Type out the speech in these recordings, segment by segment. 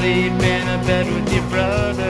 sleep in a bed with your brother.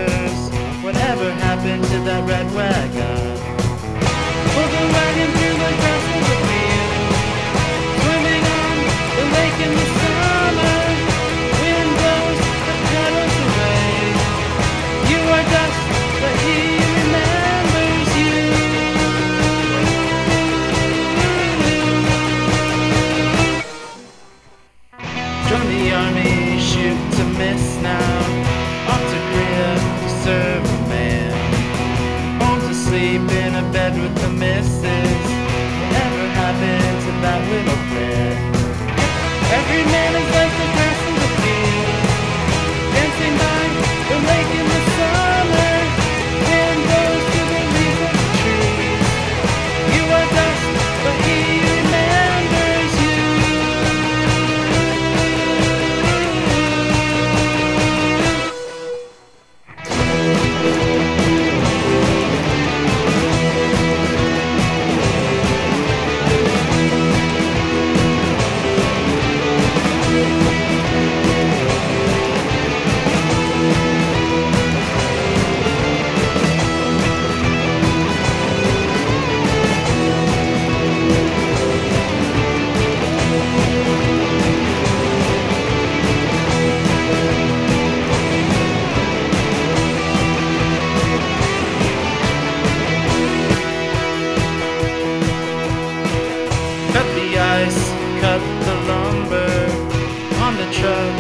truck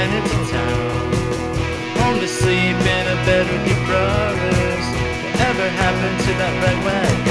and into town. Home to sleep in a bed with your brothers. Whatever happened to that red wagon?